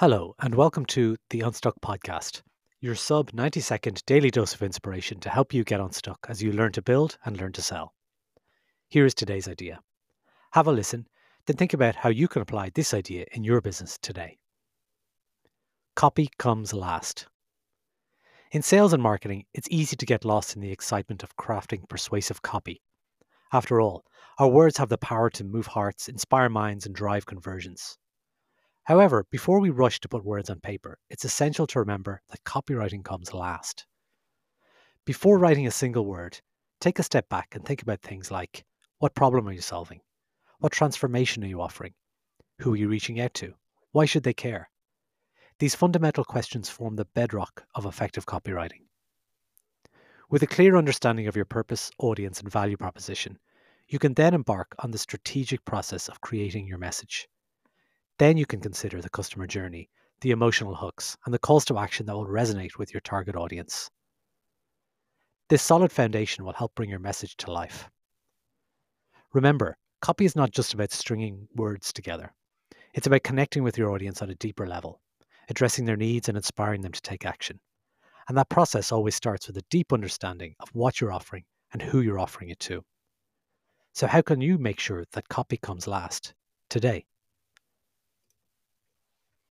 Hello, and welcome to the Unstuck Podcast, your sub 90 second daily dose of inspiration to help you get unstuck as you learn to build and learn to sell. Here is today's idea. Have a listen, then think about how you can apply this idea in your business today. Copy comes last. In sales and marketing, it's easy to get lost in the excitement of crafting persuasive copy. After all, our words have the power to move hearts, inspire minds, and drive conversions. However, before we rush to put words on paper, it's essential to remember that copywriting comes last. Before writing a single word, take a step back and think about things like what problem are you solving? What transformation are you offering? Who are you reaching out to? Why should they care? These fundamental questions form the bedrock of effective copywriting. With a clear understanding of your purpose, audience, and value proposition, you can then embark on the strategic process of creating your message. Then you can consider the customer journey, the emotional hooks, and the calls to action that will resonate with your target audience. This solid foundation will help bring your message to life. Remember, copy is not just about stringing words together. It's about connecting with your audience on a deeper level, addressing their needs and inspiring them to take action. And that process always starts with a deep understanding of what you're offering and who you're offering it to. So, how can you make sure that copy comes last today?